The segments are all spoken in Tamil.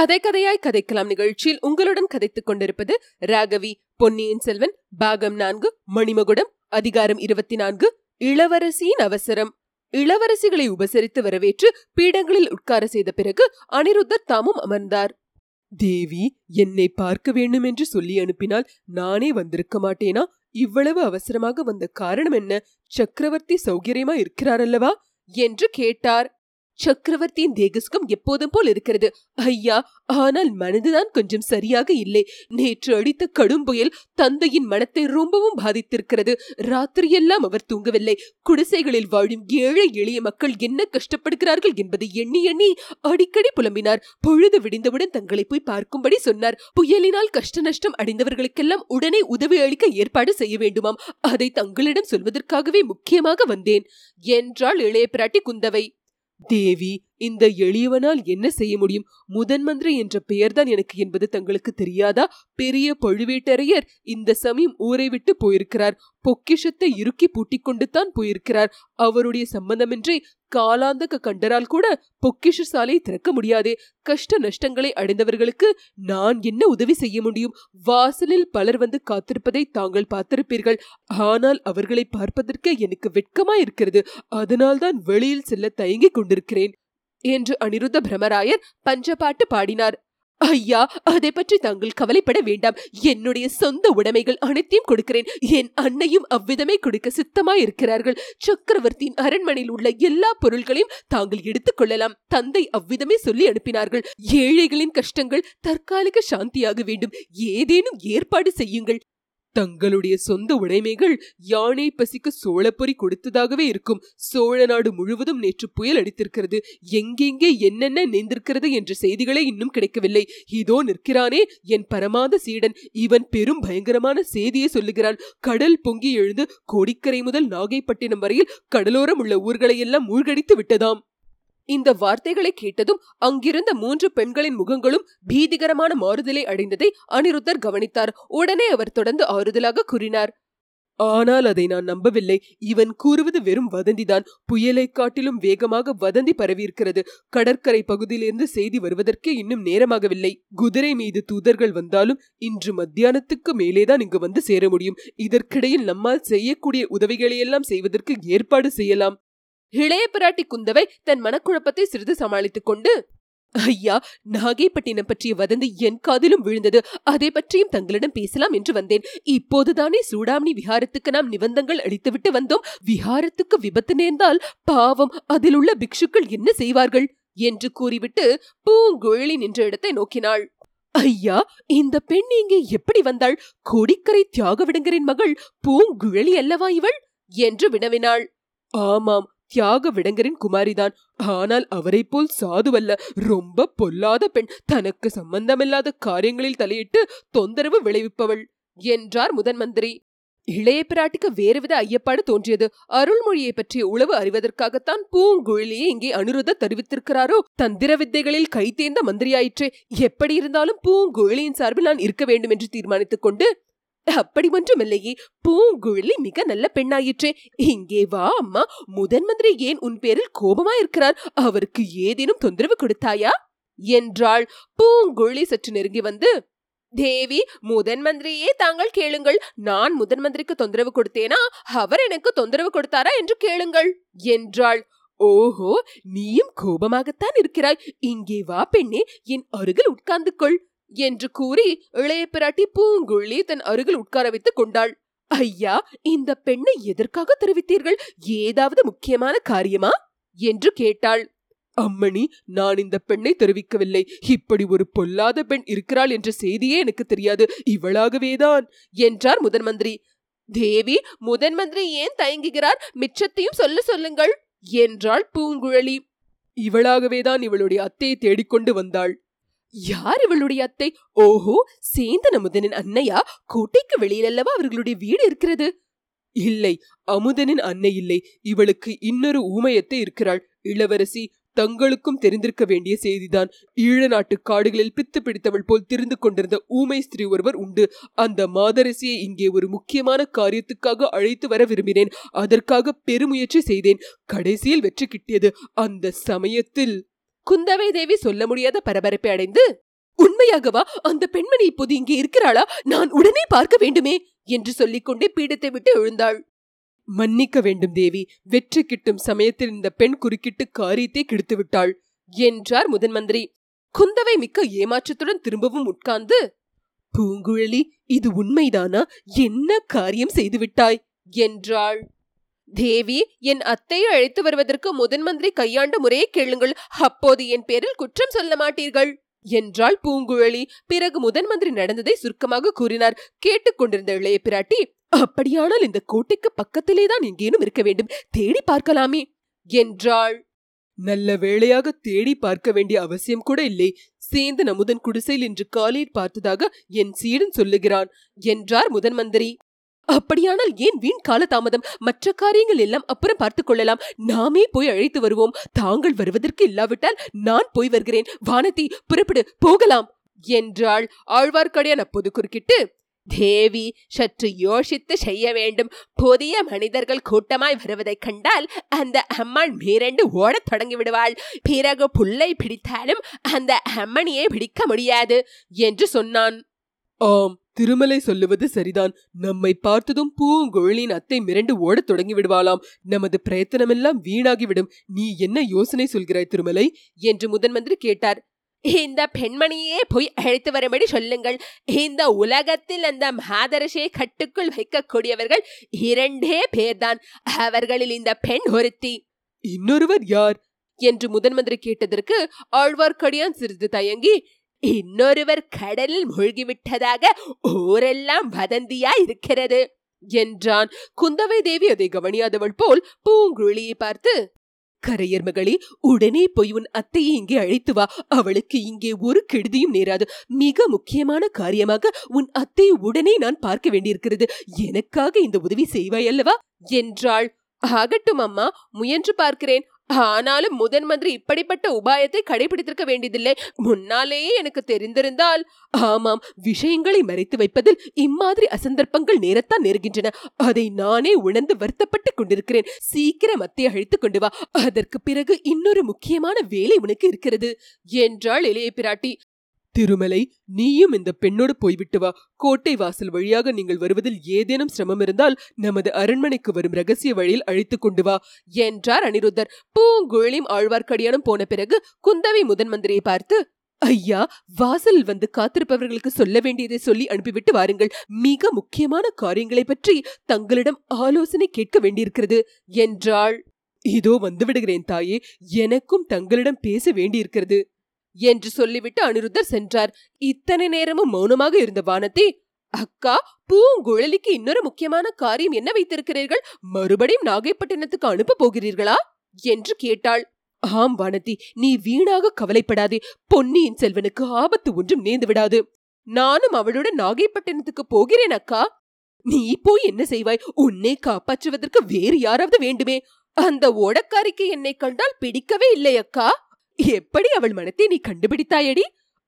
கதை கதையாய் கதைக்கலாம் நிகழ்ச்சியில் உங்களுடன் கதைத்துக் கொண்டிருப்பது ராகவி பொன்னியின் செல்வன் பாகம் நான்கு மணிமகுடம் அதிகாரம் இருபத்தி நான்கு இளவரசியின் அவசரம். இளவரசிகளை உபசரித்து வரவேற்று பீடங்களில் உட்கார செய்த பிறகு அனிருத்தர் தாமும் அமர்ந்தார். தேவி என்னை பார்க்க வேண்டும் என்று சொல்லி அனுப்பினால் நானே வந்திருக்க மாட்டேனா? இவ்வளவு அவசரமாக வந்த காரணம் என்ன? சக்கரவர்த்தி சௌகரியமா இருக்கிறாரல்லவா என்று கேட்டார். சக்கரவர்த்தியின் தேகஸ்கம் எப்போதும் போல் இருக்கிறது. ஐயா ஆனால் மனதுதான் கொஞ்சம் சரியாக இல்லை. நேற்று அடித்த கடும் புயல் தந்தையின் மனத்தை ரொம்பவும் பாதித்திருக்கிறது. ராத்திரியெல்லாம் அவர் தூங்கவில்லை. குடிசைகளில் வாழும் ஏழை எளிய மக்கள் என்ன கஷ்டப்படுகிறார்கள் என்பதை எண்ணி எண்ணி அடிக்கடி புலம்பினார். பொழுது விடிந்தவுடன் தங்களை போய் பார்க்கும்படி சொன்னார். புயலினால் கஷ்ட நஷ்டம் அடைந்தவர்களுக்கெல்லாம் உடனே உதவி அளிக்க ஏற்பாடு செய்ய வேண்டுமாம். அதை தங்களிடம் சொல்வதற்காகவே முக்கியமாக வந்தேன். என்றாள் இளைய பிராட்டி குந்தவை. தேவி இந்த எளியவனால் என்ன செய்ய முடியும்? முதன் மந்திரி என்ற பெயர்தான் எனக்கு என்பது தங்களுக்கு தெரியாதா? பெரிய பழுவேட்டரையர் இந்த சமயம் ஊரை விட்டு போயிருக்கிறார். பொக்கிஷத்தை இறுக்கி பூட்டிக் கொண்டு தான் போயிருக்கிறார். அவருடைய சம்பந்தமின்றி காலாந்தக கண்டரால் கூட பொக்கிஷ சாலையை திறக்க முடியாதே. கஷ்ட நஷ்டங்களை அடைந்தவர்களுக்கு நான் என்ன உதவி செய்ய முடியும்? வாசலில் பலர் வந்து காத்திருப்பதை தாங்கள் பார்த்திருப்பீர்கள். ஆனால் அவர்களை பார்ப்பதற்கு எனக்கு வெட்கமாயிருக்கிறது. அதனால்தான் வெளியில் செல்ல தயங்கிக் கொண்டிருக்கிறேன். என்று அனிருத்த பிரமராயர் பஞ்சபாட்டு பாடினார். ஐயா அதை பற்றி தாங்கள் கவலைப்பட வேண்டாம். என்னுடைய சொந்த உடைமைகள் அனைத்தையும் கொடுக்கிறேன். என் அன்னையும் அவ்விதமே கொடுக்க சித்தமாயிருக்கிறார்கள். சக்கரவர்த்தியின் அரண்மனையில் உள்ள எல்லா பொருள்களையும் தாங்கள் எடுத்துக்கொள்ளலாம் தந்தை அவ்விதமே சொல்லி அனுப்பினார்கள். ஏழைகளின் கஷ்டங்கள் தற்காலிக சாந்தியாக வேண்டும். ஏதேனும் ஏற்பாடு செய்யுங்கள். தங்களுடைய சொந்த உடைமைகள் யானை பசிக்கு சோழப்பொறி கொடுத்ததாகவே இருக்கும். சோழ நாடு முழுவதும் நேற்று புயல் அடித்திருக்கிறது. எங்கெங்கே என்னென்ன நேர்ந்திருக்கிறது என்ற செய்திகளே இன்னும் கிடைக்கவில்லை. இதோ நிற்கிறானே என் பரமாத சீடன். இவன் பெரும் பயங்கரமான செய்தியை சொல்லுகிறான். கடல் பொங்கி எழுந்து கோடிக்கரை முதல் நாகைப்பட்டினம் வரையில் கடலோரம் உள்ள ஊர்களையெல்லாம் மூழ்கடித்து விட்டதாம். இந்த வார்த்தைகளை கேட்டதும் அங்கிருந்த மூன்று பெண்களின் முகங்களும் பீதிகரமான மாறுதலை அடைந்ததை அனிருத்தர் கவனித்தார். உடனே அவர் தொடர்ந்து ஆறுதலாக கூறினார். ஆனால் அதை நான் நம்பவில்லை. இவன் கூறுவது வெறும் வதந்திதான். புயலை காட்டிலும் வேகமாக வதந்தி பரவியிருக்கிறது. கடற்கரை பகுதியிலிருந்து செய்தி வருவதற்கே இன்னும் நேரமாகவில்லை. குதிரை மீது தூதர்கள் வந்தாலும் இன்று மத்தியானத்துக்கு மேலேதான் இங்கு வந்து சேர முடியும். இதற்கிடையில் நம்மால் செய்யக்கூடிய உதவிகளையெல்லாம் செய்வதற்கு ஏற்பாடு செய்யலாம். இளைய பிராட்டி குந்தவை தன் மனக்குழப்பத்தை சிறிது சமாளித்துக் கொண்டு ஐயா நாகைப்பட்டினம் பற்றிய வதந்தி என் காதிலும் விழுந்தது. அதை பற்றியும் தங்களிடம் பேசலாம் என்று வந்தேன். இப்போதுதானே சூடாமணி விஹாரத்துக்கு நாம் நிபந்தங்கள் அளித்துவிட்டு வந்தோம். விஹாரத்துக்கு விபத்து நேர்ந்தால் பாவம் அதில் உள்ள பிக்ஷுக்கள் என்ன செய்வார்கள்? என்று கூறிவிட்டு பூங்குழலி நின்ற இடத்தை நோக்கினாள். ஐயா இந்த பெண் இங்கே எப்படி வந்தாள்? கோடிக்கரை தியாகவிடங்கரின் மகள் பூங்குழலி அல்லவா இவள்? என்று வினவினாள். ஆமாம் தியாக விடங்கரின் குமாரிதான். ஆனால் அவரை போல் சாதுவல்ல ரொம்ப பொல்லாத பெண் தனக்கு சம்பந்தமில்லாத காரியங்களில் தலையிட்டு தொந்தரவு விளைவிப்பவள் என்றார் முதன் மந்திரி. இளைய பிராட்டிக்கு வேறுவித ஐயப்பாடு தோன்றியது. அருள்மொழியை பற்றிய உளவு அறிவதற்காகத்தான் பூங்குழலியை இங்கே அனுருத தெரிவித்திருக்கிறாரோ? தந்திர வித்தைகளில் கைத்தேர்ந்த மந்திரியாயிற்றே. எப்படி இருந்தாலும் பூங்குழலியின் சார்பில் நான் இருக்க வேண்டும் என்று தீர்மானித்துக் கொண்டு அப்படி ஒன்றுமில்லையே. பூங்குழலி மிக நல்ல பெண்ணாயிற்றே. இங்கே வா அம்மா. முதன் மந்திரி ஏன் உன் பேரில் கோபமா இருக்கிறார் அவருக்கு ஏதேனும் தொந்தரவு கொடுத்தாயா? என்றாள் பூங்குழலி சற்று நெருங்கி வந்து தேவி முதன் மந்திரியே தாங்கள் கேளுங்கள். நான் முதன் மந்திரிக்கு தொந்தரவு கொடுத்தேனா? அவர் எனக்கு தொந்தரவு கொடுத்தாரா என்று கேளுங்கள். என்றாள். ஓஹோ நீயும் கோபமாகத்தான் இருக்கிறாய். இங்கே வா பெண்ணே. என் அருகில் உட்கார்ந்து கொள் என்று கூறி இளைய பிராட்டி பூங்குழலி தன் அருகில் உட்கார வைத்துக் கொண்டாள். ஐயா இந்த பெண்ணை எதற்காக தெரிவித்தீர்கள்? ஏதாவது முக்கியமான காரியமா? என்று கேட்டாள். அம்மணி நான் இந்த பெண்ணை தெரிவிக்கவில்லை. இப்படி ஒரு பொல்லாத பெண் இருக்கிறாள் என்ற செய்தியே எனக்கு தெரியாது. இவளாகவேதான் என்றார் முதன் மந்திரி தேவி முதன் மந்திரி ஏன் தயங்குகிறார்? மிச்சத்தையும் சொல்ல சொல்லுங்கள் என்றாள் பூங்குழலி. இவளாகவேதான் இவளுடைய அத்தையை தேடிக்கொண்டு வந்தாள். யார் இவளுடைய அத்தை? ஓஹோ சேந்தன் அமுதனின் அன்னையா? கோட்டைக்கு வெளியிலல்லவா அவர்களுடைய வீடு இருக்கிறது? இல்லை அமுதனின் அன்னை இல்லை. இவளுக்கு இன்னொரு ஊமையத்தை இருக்கிறாள். இளவரசி தங்களுக்கும் தெரிந்திருக்க வேண்டிய செய்திதான். ஈழ நாட்டு காடுகளில் பித்து பிடித்தவள் போல் திரிந்து கொண்டிருந்த ஊமை ஸ்திரீ ஒருவர் உண்டு. அந்த மாதரசியை இங்கே ஒரு முக்கியமான காரியத்துக்காக அழைத்து வர விரும்பினேன். அதற்காக பெருமுயற்சி செய்தேன். கடைசியில் வெற்றி கிட்டியது. அந்த சமயத்தில் குந்தவை தேவி சொல்ல முடியாத பரபரப்பை அடைந்து உண்மையாகவா? அந்த பெண்மணி இப்போது இங்கே இருக்கிறாளா? நான் உடனே பார்க்க வேண்டுமே! என்று சொல்லிக்கொண்டே பீடத்தை விட்டு எழுந்தாள். மன்னிக்க வேண்டும் தேவி வெற்றி கிட்டும் சமயத்தில் இந்த பெண் குறுக்கிட்டு காரியத்தை கெடுத்து விட்டாள் என்றார் முதன் மந்திரி. குந்தவை மிக்க ஏமாற்றத்துடன் திரும்பவும் உட்கார்ந்து பூங்குழலி இது உண்மைதானா? என்ன காரியம் செய்து விட்டாய்? என்றாள். தேவி என் அத்தையை அழைத்து வருவதற்கு முதன் மந்திரி கையாண்ட முறையை கேளுங்கள். அப்போது என் பேரில் குற்றம் சொல்ல மாட்டீர்கள். என்றாள் பூங்குழலி. பிறகு முதன் மந்திரி நடந்ததை சுருக்கமாக கூறினார். கேட்டுக்கொண்டிருந்த இளைய பிராட்டி அப்படியானால் இந்த கோட்டைக்கு பக்கத்திலேதான் எங்கேனும் இருக்க வேண்டும். தேடி பார்க்கலாமே என்றாள். நல்ல வேளையாக தேடி பார்க்க வேண்டிய அவசியம் கூட இல்லை. சேந்தன் அமுதன் குடிசையில் இன்று காலையில் பார்த்ததாக என் சீடன் சொல்லுகிறான் என்றார் முதன் மந்திரி. அப்படியானால் ஏன் வீண் கால தாமதம் மற்ற காரியங்கள் எல்லாம் அப்புறம் பார்த்துக் கொள்ளலாம். நாமே போய் அழைத்து வருவோம். தாங்கள் வருவதற்கு இல்லாவிட்டால் நான் போய் வருகிறேன். வானதி புறப்படு போகலாம் என்றாள். ஆழ்வார்க்கடியான் அப்போது குறுக்கிட்டு தேவி சற்று யோசித்து செய்ய வேண்டும். புதிய மனிதர்கள் கூட்டமாய் வருவதைக் கண்டால் அந்த அம்மாள் மீரண்டு ஓடத் தொடங்கி விடுவாள். பிறகு புல்லை பிடித்தாலும் அந்த அம்மணியை பிடிக்க முடியாது என்று சொன்னான். ஆம் திருமலை சொல்லுவது சரிதான். நம்மை பார்த்ததும் பூங்குழலின் அத்தை மிரண்டு ஓடத் தொடங்கி விடுவாளாம் நமது பிரயத்தனமெல்லாம் வீணாகிவிடும். நீ என்ன யோசனை சொல்கிறாய் திருமலை? என்று முதன் மந்திரி கேட்டார். இந்த பெண்மணியே போய் அழைத்து வரும்படி சொல்லுங்கள். இந்த உலகத்தில் அந்த மாதரசியை கட்டுக்குள் வைக்கக்கூடியவர்கள் இரண்டே பேர்தான். அவர்களில் இந்த பெண் ஒருத்தி. இன்னொருவர் யார்? என்று முதன் மந்திரி கேட்டதற்கு ஆழ்வார்க்கடியான் சிறிது தயங்கி இன்னொருவர் கடலில் மூழ்கிவிட்டதாக ஊரெல்லாம் வதந்தியா இருக்கிறது என்றான். குந்தவை தேவி அதை கவனியாதவள் போல் பூங்குழியை பார்த்து கரையர் மகளே உடனே போய் உன் அத்தையை இங்கே அழைத்து வா. அவளுக்கு இங்கே ஒரு கெடுதியும் நேராது. மிக முக்கியமான காரியமாக உன் அத்தையை உடனே நான் பார்க்க வேண்டியிருக்கிறது. எனக்காக இந்த உதவி செய்வாய் அல்லவா? என்றாள். ஆகட்டும் அம்மா. முயன்று பார்க்கிறேன். ஆனாலும் முதன் மந்திரி இப்படிப்பட்ட உபாயத்தை கடைபிடித்திருக்க வேண்டியதில்லை. முன்னாலேயே எனக்கு தெரிந்திருந்தால் ஆமாம் விஷயங்களை மறைத்து வைப்பதில் இம்மாதிரி அசந்தர்ப்பங்கள் நேரத்தான் நேருகின்றன. அதை நானே உணர்ந்து வருத்தப்பட்டுக் கொண்டிருக்கிறேன். சீக்கிரம் அத்தை அழைத்துக் கொண்டு வா. அதற்கு பிறகு இன்னொரு முக்கியமான வேலை உனக்கு இருக்கிறது. என்றாள் இளைய பிராட்டி. திருமலை நீயும் இந்த பெண்ணோடு போய்விட்டு வா. கோட்டை வாசல் வழியாக நீங்கள் வருவதில் ஏதேனும் சிரமம் இருந்தால் நமது அரண்மனைக்கு வரும் ரகசிய வழியில் அழைத்துக் கொண்டு வா என்றார் அனிருத்தர். பூங்குழலியும் ஆழ்வார்க்கடியானும் போன பிறகு குந்தவை முதன் மந்திரியை பார்த்து ஐயா வாசல் வந்து காத்திருப்பவர்களுக்கு சொல்ல வேண்டியதை சொல்லி அனுப்பிவிட்டு வாருங்கள். மிக முக்கியமான காரியங்களை பற்றி தங்களிடம் ஆலோசனை கேட்க வேண்டியிருக்கிறது என்றாள். இதோ வந்துவிடுகிறேன் தாயே. எனக்கும் தங்களிடம் பேச வேண்டியிருக்கிறது. என்று சொல்லிவிட்டு அனிருத்தர் சென்றார். இத்தனை நேரமும் மௌனமாக இருந்த வானதி அக்கா பூங்குழலிக்கு இன்னொரு முக்கியமான காரியம் என்ன வைத்திருக்கிறீர்கள்? மறுபடியும் நாகைப்பட்டினத்துக்கு அனுப்ப போகிறீர்களா? என்று கேட்டாள். ஆம் வானதி நீ வீணாக கவலைப்படாதே. பொன்னியின் செல்வனுக்கு ஆபத்து ஒன்றும் நேர்ந்து விடாது. நானும் அவளுடன் நாகைப்பட்டினத்துக்கு போகிறேன் அக்கா. நீ போய் என்ன செய்வாய்? உன்னை காப்பாற்றுவதற்கு வேறு யாராவது வேண்டுமே. அந்த ஓடக்காரிக்கு என்னை கண்டால் பிடிக்கவே இல்லை அக்கா. எப்படி அவள் மனத்தை நீ கண்டுபிடித்தாயடி?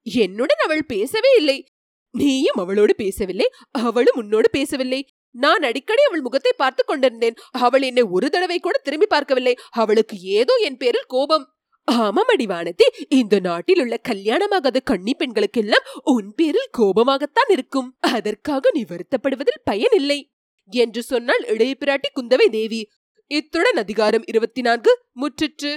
என்னுடன் அவள் பேசவே இல்லை. நீயும் அவளோடு பேசவில்லை அவளும் உன்னோடு பேசவில்லை. நான் அடிக்கடி அவள் முகத்தை பார்த்து கொண்டிருந்தேன். அவள் என்னை ஒரு தடவை கூட திரும்பி பார்க்கவில்லை. அவளுக்கு ஏதோ என் பேரில் கோபம். ஆமாம் அடிவானதி இந்த நாட்டில் உள்ள கல்யாணமாகாத கன்னி பெண்களுக்கெல்லாம் உன் பேரில் கோபமாகத்தான் இருக்கும். அதற்காக நீ வருத்தப்படுவதில் பயனில்லை. என்று சொன்னால் இளைய பிராட்டி குந்தவை தேவி. இத்துடன் அதிகாரம் இருபத்தி நான்கு முற்றிற்று.